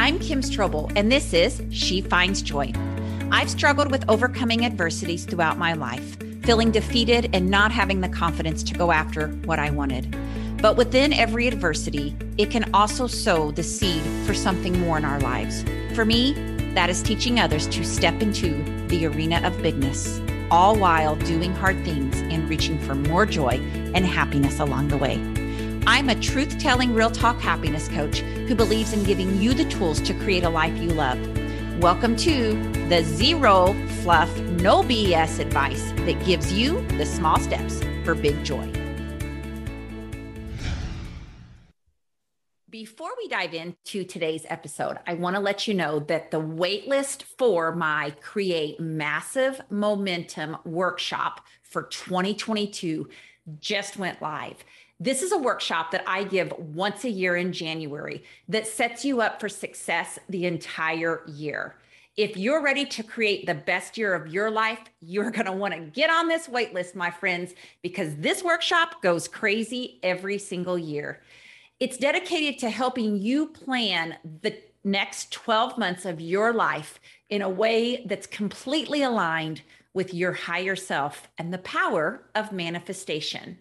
I'm Kim Strobel, and this is She Finds Joy. I've struggled with overcoming adversities throughout my life, feeling defeated and not having the confidence to go after what I wanted. But within every adversity, it can also sow the seed for something more in our lives. For me, that is teaching others to step into the arena of bigness, all while doing hard things and reaching for more joy and happiness along the way. I'm a truth telling, real talk happiness coach who believes in giving you the tools to create a life you love. Welcome to the zero fluff, no BS advice that gives you the small steps for big joy. Before we dive into today's episode, I want to let you know that the waitlist for my Create Massive Momentum workshop for 2022 just went live. This is a workshop that I give once a year in January that sets you up for success the entire year. If you're ready to create the best year of your life, you're going to want to get on this waitlist, my friends, because this workshop goes crazy every single year. It's dedicated to helping you plan the next 12 months of your life in a way that's completely aligned with your higher self and the power of manifestation.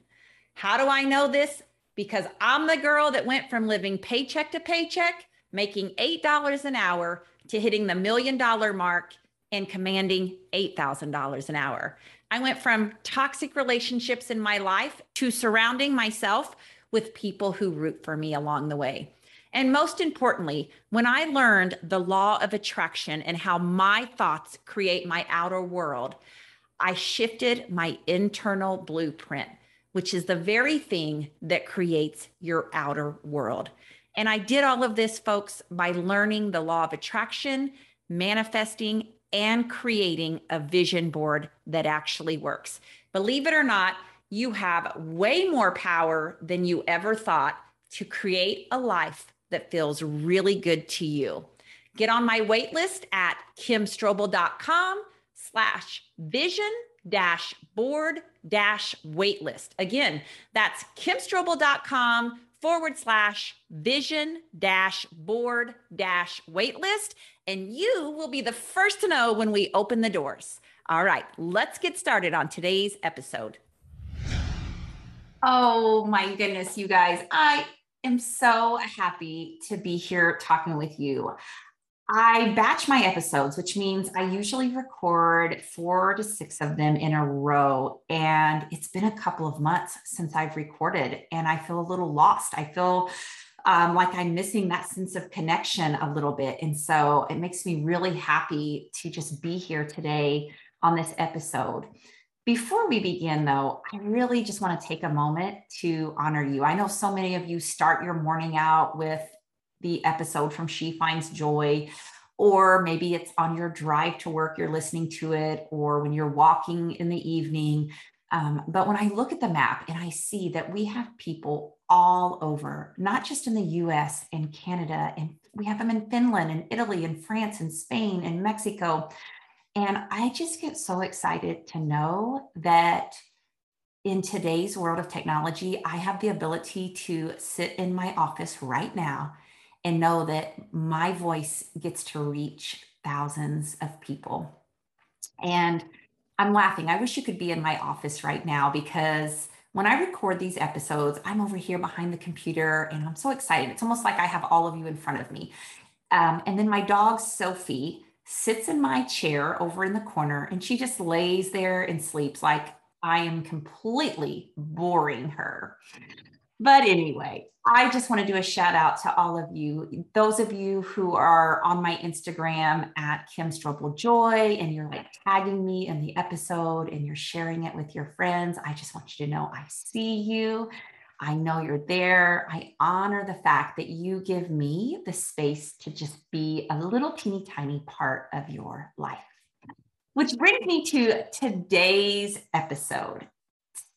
How do I know this? Because I'm the girl that went from living paycheck to paycheck, making $8 an hour, to hitting the million dollar mark and commanding $8,000 an hour. I went from toxic relationships in my life to surrounding myself with people who root for me along the way. And most importantly, when I learned the law of attraction and how my thoughts create my outer world, I shifted my internal blueprint which is the very thing that creates your outer world. And I did all of this, folks, by learning the law of attraction, manifesting, and creating a vision board that actually works. Believe it or not, you have way more power than you ever thought to create a life that feels really good to you. Get on my waitlist at kimstrobel.com slash vision dash board dash waitlist. Again, that's kimstrobel.com forward slash vision dash board dash waitlist. And you will be the first to know when we open the doors. All right, let's get started on today's episode. Oh my goodness, you guys. I am so happy to be here talking with you. I batch my episodes, which means I usually record four to six of them in a row. And it's been a couple of months since I've recorded, and I feel a little lost. I feel um, like I'm missing that sense of connection a little bit. And so it makes me really happy to just be here today on this episode. Before we begin, though, I really just want to take a moment to honor you. I know so many of you start your morning out with the episode from She Finds Joy, or maybe it's on your drive to work, you're listening to it, or when you're walking in the evening. Um, but when I look at the map and I see that we have people all over, not just in the US and Canada, and we have them in Finland and Italy and France and Spain and Mexico. And I just get so excited to know that in today's world of technology, I have the ability to sit in my office right now and know that my voice gets to reach thousands of people. And I'm laughing. I wish you could be in my office right now because when I record these episodes, I'm over here behind the computer and I'm so excited. It's almost like I have all of you in front of me. Um, and then my dog, Sophie, sits in my chair over in the corner and she just lays there and sleeps like I am completely boring her. But anyway, I just want to do a shout out to all of you. Those of you who are on my Instagram at Kim Strobel Joy and you're like tagging me in the episode and you're sharing it with your friends. I just want you to know I see you. I know you're there. I honor the fact that you give me the space to just be a little teeny tiny part of your life. Which brings me to today's episode.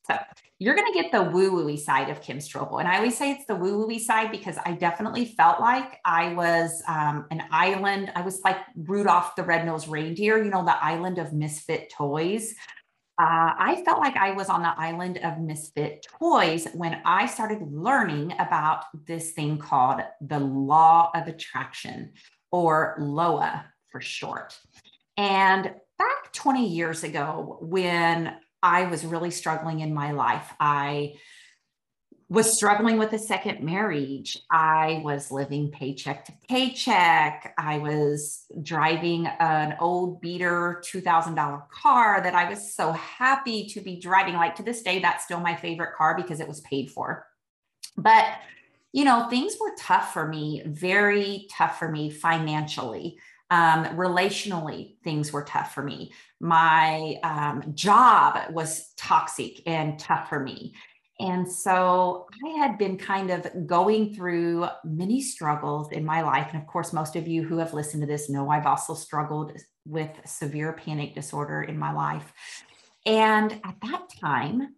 So, you're going to get the woo woo side of Kim Strobel. And I always say it's the woo woo side because I definitely felt like I was um, an island. I was like Rudolph the Red-Nosed Reindeer, you know, the island of misfit toys. uh, I felt like I was on the island of misfit toys when I started learning about this thing called the law of attraction, or LOA for short. And back 20 years ago, when I was really struggling in my life, I was struggling with a second marriage. I was living paycheck to paycheck. I was driving an old beater $2,000 car that I was so happy to be driving. Like to this day, that's still my favorite car because it was paid for. But, you know, things were tough for me, very tough for me financially. Um, relationally, things were tough for me. My um, job was toxic and tough for me. And so I had been kind of going through many struggles in my life. And of course, most of you who have listened to this know I've also struggled with severe panic disorder in my life. And at that time,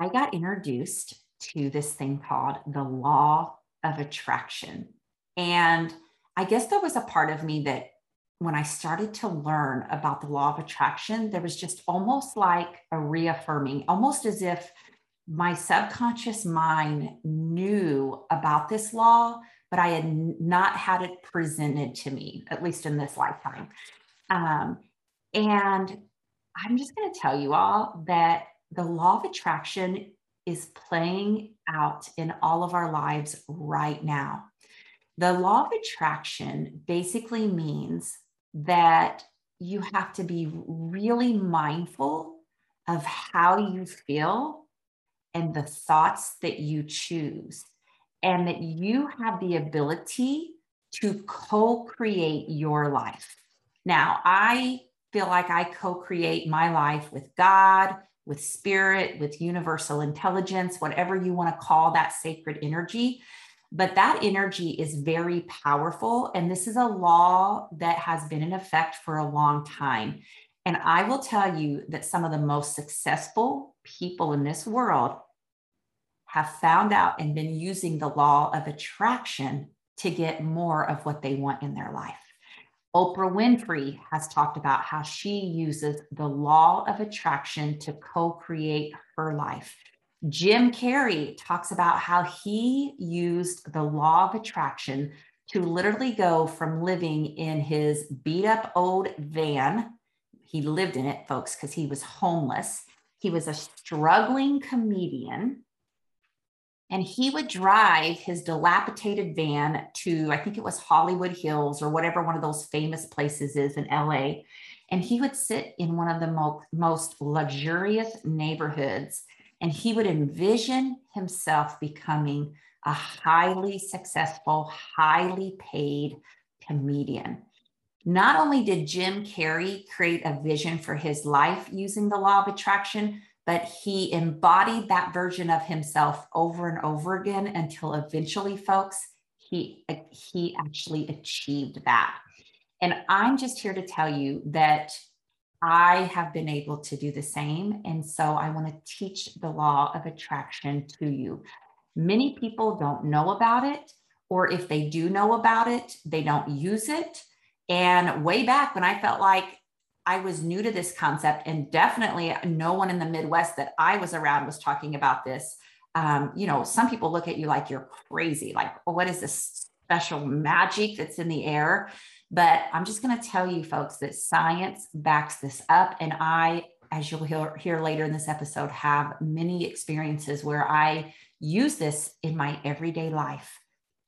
I got introduced to this thing called the law of attraction. And I guess there was a part of me that when I started to learn about the law of attraction, there was just almost like a reaffirming, almost as if my subconscious mind knew about this law, but I had not had it presented to me, at least in this lifetime. Um, and I'm just going to tell you all that the law of attraction is playing out in all of our lives right now. The law of attraction basically means that you have to be really mindful of how you feel and the thoughts that you choose, and that you have the ability to co create your life. Now, I feel like I co create my life with God, with spirit, with universal intelligence, whatever you want to call that sacred energy. But that energy is very powerful. And this is a law that has been in effect for a long time. And I will tell you that some of the most successful people in this world have found out and been using the law of attraction to get more of what they want in their life. Oprah Winfrey has talked about how she uses the law of attraction to co create her life. Jim Carrey talks about how he used the law of attraction to literally go from living in his beat up old van. He lived in it, folks, because he was homeless. He was a struggling comedian and he would drive his dilapidated van to i think it was hollywood hills or whatever one of those famous places is in la and he would sit in one of the mo- most luxurious neighborhoods and he would envision himself becoming a highly successful highly paid comedian. Not only did jim carrey create a vision for his life using the law of attraction but he embodied that version of himself over and over again until eventually folks he he actually achieved that. And i'm just here to tell you that i have been able to do the same and so i want to teach the law of attraction to you many people don't know about it or if they do know about it they don't use it and way back when i felt like I was new to this concept, and definitely no one in the Midwest that I was around was talking about this. Um, you know, some people look at you like you're crazy, like, oh, what is this special magic that's in the air? But I'm just going to tell you, folks, that science backs this up. And I, as you'll hear, hear later in this episode, have many experiences where I use this in my everyday life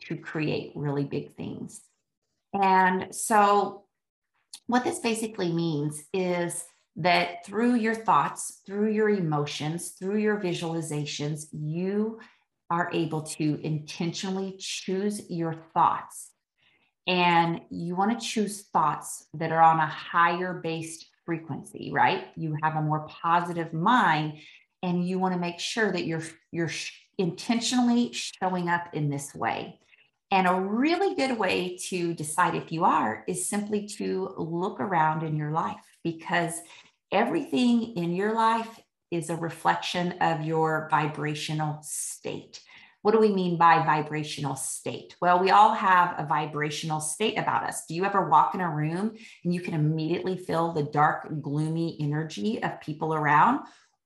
to create really big things. And so what this basically means is that through your thoughts, through your emotions, through your visualizations, you are able to intentionally choose your thoughts. And you want to choose thoughts that are on a higher based frequency, right? You have a more positive mind and you want to make sure that you're you're intentionally showing up in this way. And a really good way to decide if you are is simply to look around in your life because everything in your life is a reflection of your vibrational state. What do we mean by vibrational state? Well, we all have a vibrational state about us. Do you ever walk in a room and you can immediately feel the dark, gloomy energy of people around?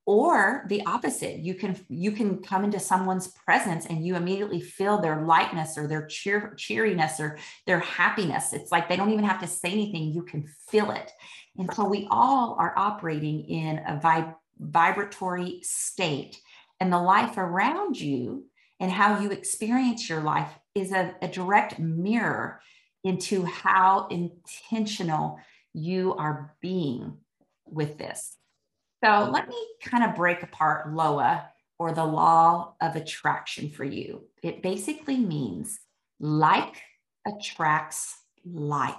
or the opposite you can you can come into someone's presence and you immediately feel their lightness or their cheer, cheeriness or their happiness it's like they don't even have to say anything you can feel it and so we all are operating in a vib- vibratory state and the life around you and how you experience your life is a, a direct mirror into how intentional you are being with this so let me kind of break apart LOA or the law of attraction for you. It basically means like attracts like.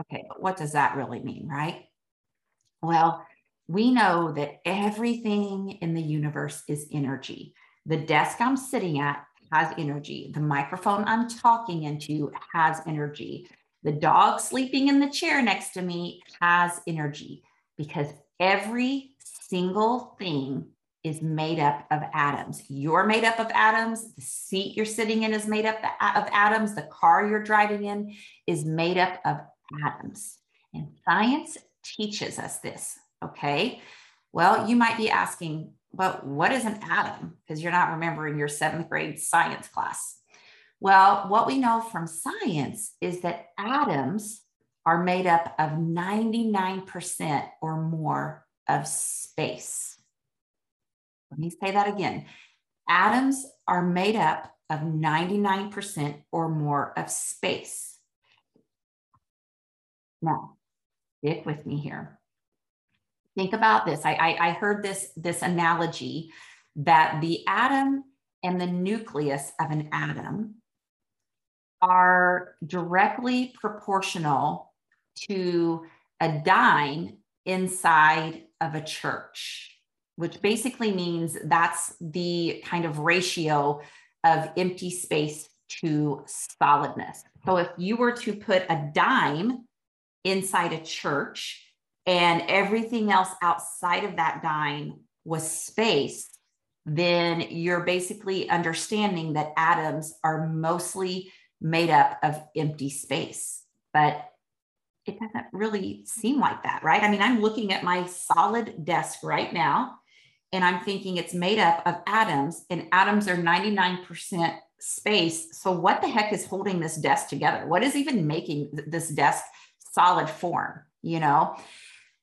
Okay, but what does that really mean, right? Well, we know that everything in the universe is energy. The desk I'm sitting at has energy. The microphone I'm talking into has energy. The dog sleeping in the chair next to me has energy because every single thing is made up of atoms. You're made up of atoms. The seat you're sitting in is made up of atoms. The car you're driving in is made up of atoms. And science teaches us this. Okay. Well, you might be asking, but what is an atom? Because you're not remembering your seventh grade science class. Well, what we know from science is that atoms are made up of 99% or more of space. Let me say that again. Atoms are made up of 99% or more of space. Now, stick with me here. Think about this. I, I, I heard this, this analogy that the atom and the nucleus of an atom are directly proportional to a dime inside of a church, which basically means that's the kind of ratio of empty space to solidness. So if you were to put a dime inside a church and everything else outside of that dime was space, then you're basically understanding that atoms are mostly made up of empty space. But it doesn't really seem like that, right? I mean, I'm looking at my solid desk right now and I'm thinking it's made up of atoms, and atoms are 99% space. So, what the heck is holding this desk together? What is even making this desk solid form? You know?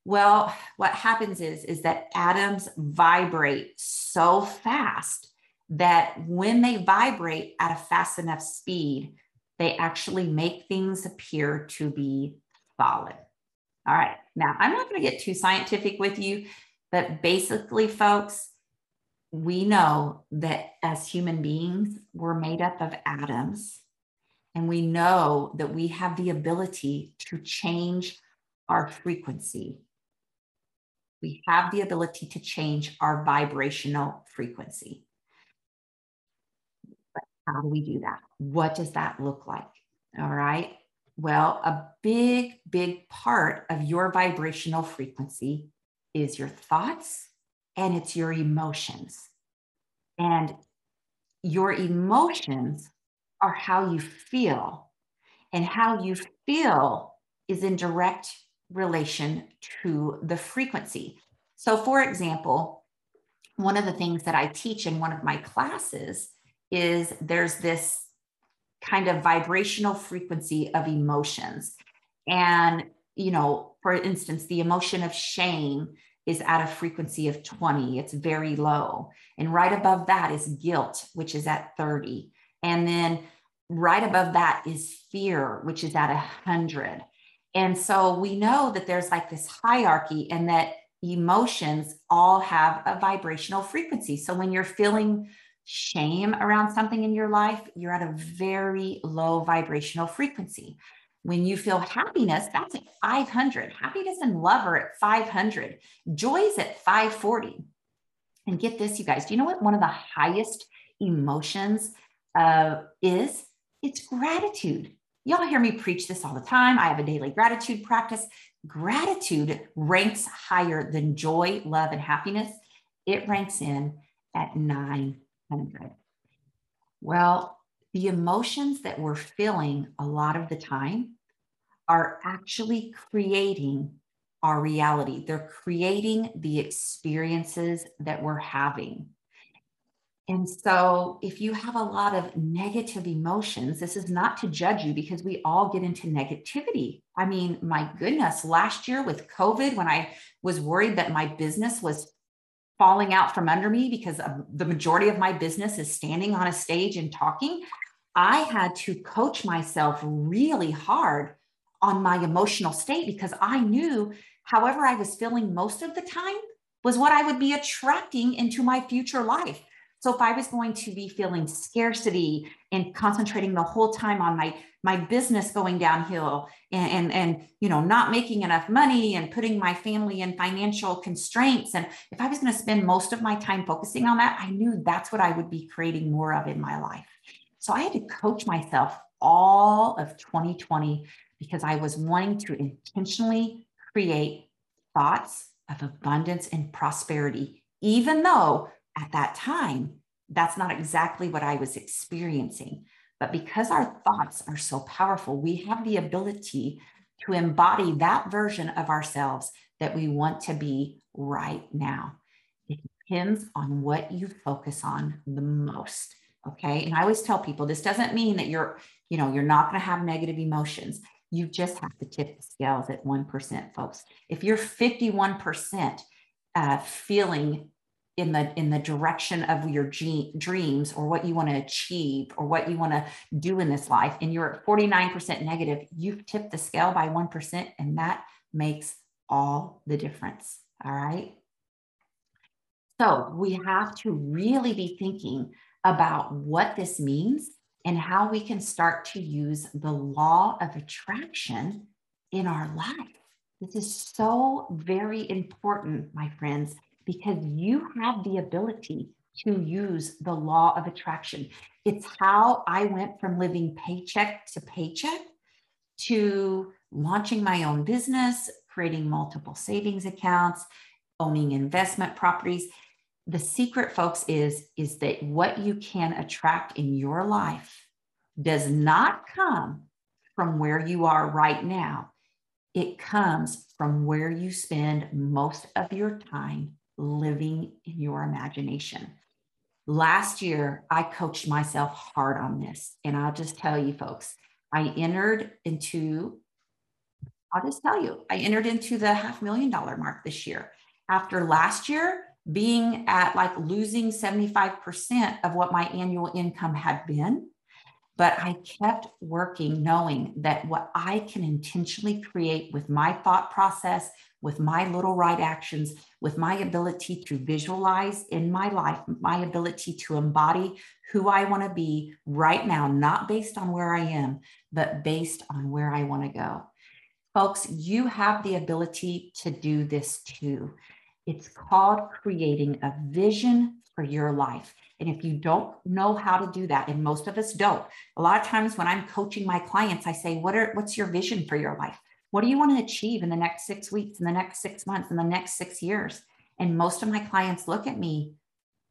Well, what happens is, is that atoms vibrate so fast that when they vibrate at a fast enough speed, they actually make things appear to be solid. All right. Now, I'm not going to get too scientific with you, but basically, folks, we know that as human beings, we're made up of atoms. And we know that we have the ability to change our frequency. We have the ability to change our vibrational frequency. But how do we do that? What does that look like? All right. Well, a big, big part of your vibrational frequency is your thoughts and it's your emotions. And your emotions are how you feel, and how you feel is in direct relation to the frequency. So, for example, one of the things that I teach in one of my classes is there's this kind of vibrational frequency of emotions. And, you know, for instance, the emotion of shame is at a frequency of 20, it's very low. And right above that is guilt, which is at 30. And then right above that is fear, which is at 100. And so we know that there's like this hierarchy and that emotions all have a vibrational frequency. So when you're feeling shame around something in your life, you're at a very low vibrational frequency. When you feel happiness, that's at 500. Happiness and love are at 500. Joy is at 540. And get this, you guys, do you know what one of the highest emotions uh, is? It's gratitude. Y'all hear me preach this all the time. I have a daily gratitude practice. Gratitude ranks higher than joy, love, and happiness. It ranks in at 900. Well, the emotions that we're feeling a lot of the time are actually creating our reality. They're creating the experiences that we're having. And so, if you have a lot of negative emotions, this is not to judge you because we all get into negativity. I mean, my goodness, last year with COVID, when I was worried that my business was falling out from under me because the majority of my business is standing on a stage and talking, I had to coach myself really hard on my emotional state because I knew however I was feeling most of the time was what I would be attracting into my future life. So if I was going to be feeling scarcity and concentrating the whole time on my my business going downhill and, and and you know not making enough money and putting my family in financial constraints and if I was going to spend most of my time focusing on that, I knew that's what I would be creating more of in my life. So I had to coach myself all of 2020 because I was wanting to intentionally create thoughts of abundance and prosperity, even though at that time, that's not exactly what I was experiencing. But because our thoughts are so powerful, we have the ability to embody that version of ourselves that we want to be right now. It depends on what you focus on the most. Okay. And I always tell people this doesn't mean that you're, you know, you're not going to have negative emotions. You just have to tip the scales at 1%, folks. If you're 51% uh, feeling in the in the direction of your dreams or what you want to achieve or what you want to do in this life and you're at 49% negative you've tipped the scale by 1% and that makes all the difference all right? So we have to really be thinking about what this means and how we can start to use the law of attraction in our life. This is so very important my friends because you have the ability to use the law of attraction. It's how I went from living paycheck to paycheck to launching my own business, creating multiple savings accounts, owning investment properties. The secret, folks, is, is that what you can attract in your life does not come from where you are right now. It comes from where you spend most of your time living in your imagination. Last year, I coached myself hard on this. And I'll just tell you, folks, I entered into, I'll just tell you, I entered into the half million dollar mark this year. After last year being at like losing 75% of what my annual income had been, but I kept working knowing that what I can intentionally create with my thought process, with my little right actions, with my ability to visualize in my life, my ability to embody who I want to be right now, not based on where I am, but based on where I want to go. Folks, you have the ability to do this too. It's called creating a vision for your life. And if you don't know how to do that, and most of us don't, a lot of times when I'm coaching my clients, I say, what are what's your vision for your life? What do you want to achieve in the next six weeks, in the next six months, in the next six years? And most of my clients look at me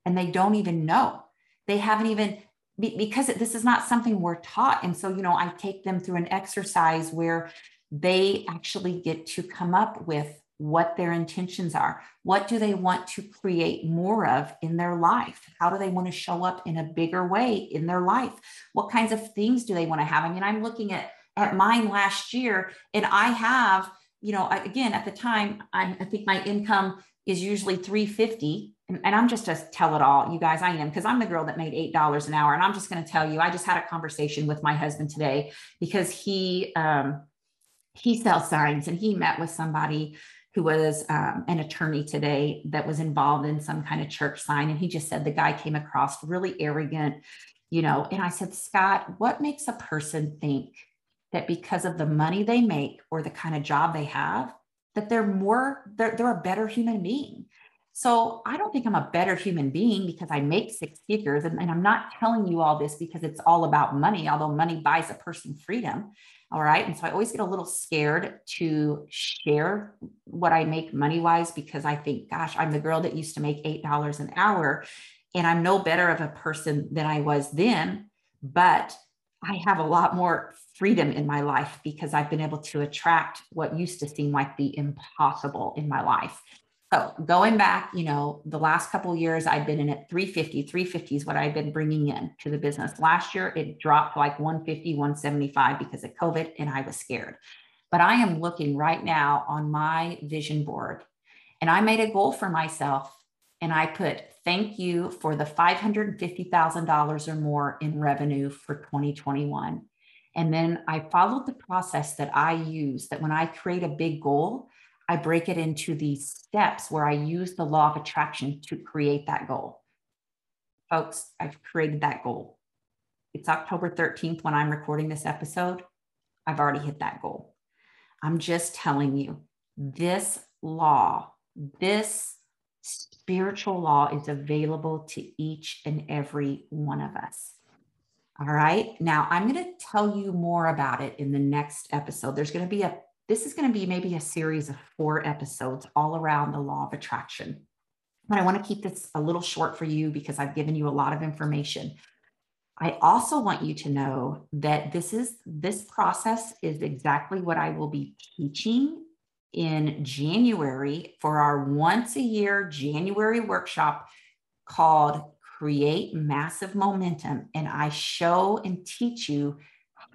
and they don't even know. They haven't even because this is not something we're taught. And so, you know, I take them through an exercise where they actually get to come up with what their intentions are. What do they want to create more of in their life? How do they want to show up in a bigger way in their life? What kinds of things do they want to have? I mean, I'm looking at at mine last year and I have, you know, again at the time I, I think my income is usually 350 and, and I'm just a tell it all, you guys, I am because I'm the girl that made eight dollars an hour. And I'm just going to tell you, I just had a conversation with my husband today because he um he sells signs and he met with somebody who was um, an attorney today that was involved in some kind of church sign. And he just said the guy came across really arrogant, you know. And I said, Scott, what makes a person think that because of the money they make or the kind of job they have, that they're more, they're, they're a better human being? So I don't think I'm a better human being because I make six figures. And, and, I'm not telling you all this because it's all about money, although money buys a person freedom. All right. And so I always get a little scared to share what I make money wise because I think, gosh, I'm the girl that used to make $8 an hour. And I'm no better of a person than I was then, but I have a lot more freedom in my life because I've been able to attract what used to seem like the impossible in my life. So going back, you know, the last couple years I've been in at 350, 350 is what I've been bringing in to the business. Last year it dropped like 150, 175 because of COVID and I was scared. But I am looking right now on my vision board and I made a goal for myself and I put thank you for the $550,000 or more in revenue for 2021. And then I followed the process that I use that when I create a big goal, I break it into these steps where I use the law of attraction to create that goal. Folks, I've created that goal. It's October 13th when I'm recording this episode. I've already hit that goal. I'm just telling you this law, this spiritual law is available to each and every one of us. All right. Now I'm going to tell you more about it in the next episode. There's going to be a this is going to be maybe a series of four episodes all around the law of attraction. But I want to keep this a little short for you because I've given you a lot of information. I also want you to know that this is this process is exactly what I will be teaching in January for our once a year January workshop called Create Massive Momentum. And I show and teach you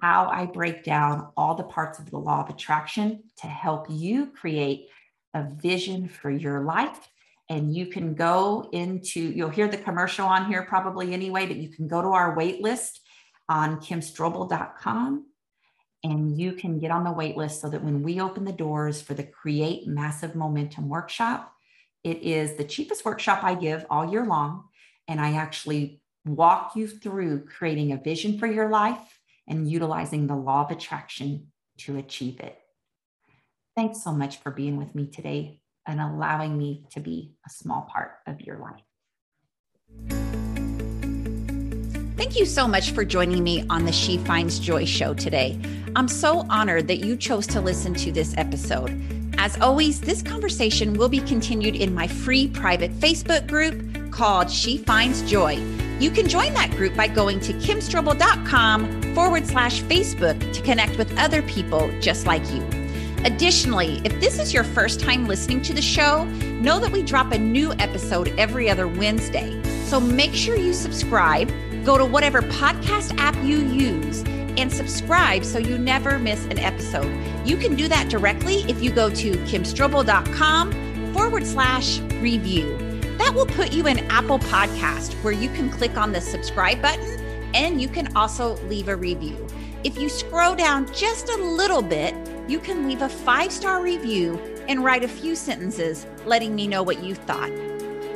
how I break down all the parts of the law of attraction to help you create a vision for your life. And you can go into, you'll hear the commercial on here probably anyway, but you can go to our wait list on kimstrobel.com and you can get on the wait list so that when we open the doors for the Create Massive Momentum workshop, it is the cheapest workshop I give all year long. And I actually walk you through creating a vision for your life and utilizing the law of attraction to achieve it. Thanks so much for being with me today and allowing me to be a small part of your life. Thank you so much for joining me on the She Finds Joy show today. I'm so honored that you chose to listen to this episode. As always, this conversation will be continued in my free private Facebook group called She Finds Joy. You can join that group by going to kimstrobel.com forward slash Facebook to connect with other people just like you. Additionally, if this is your first time listening to the show, know that we drop a new episode every other Wednesday. So make sure you subscribe, go to whatever podcast app you use, and subscribe so you never miss an episode. You can do that directly if you go to kimstrobel.com forward slash review. That will put you in Apple Podcast where you can click on the subscribe button and you can also leave a review. If you scroll down just a little bit, you can leave a five star review and write a few sentences letting me know what you thought.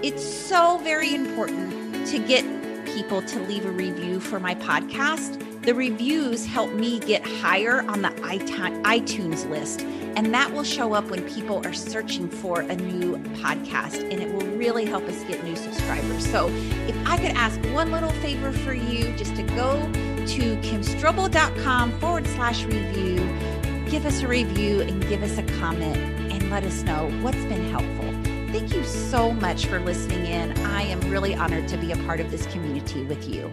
It's so very important to get people to leave a review for my podcast. The reviews help me get higher on the iTunes list and that will show up when people are searching for a new podcast and it will really help us get new subscribers. So, if I could ask one little favor for you, just to go to kimstrobel.com forward slash review, give us a review and give us a comment and let us know what's been helpful. Thank you so much for listening in. I am really honored to be a part of this community with you.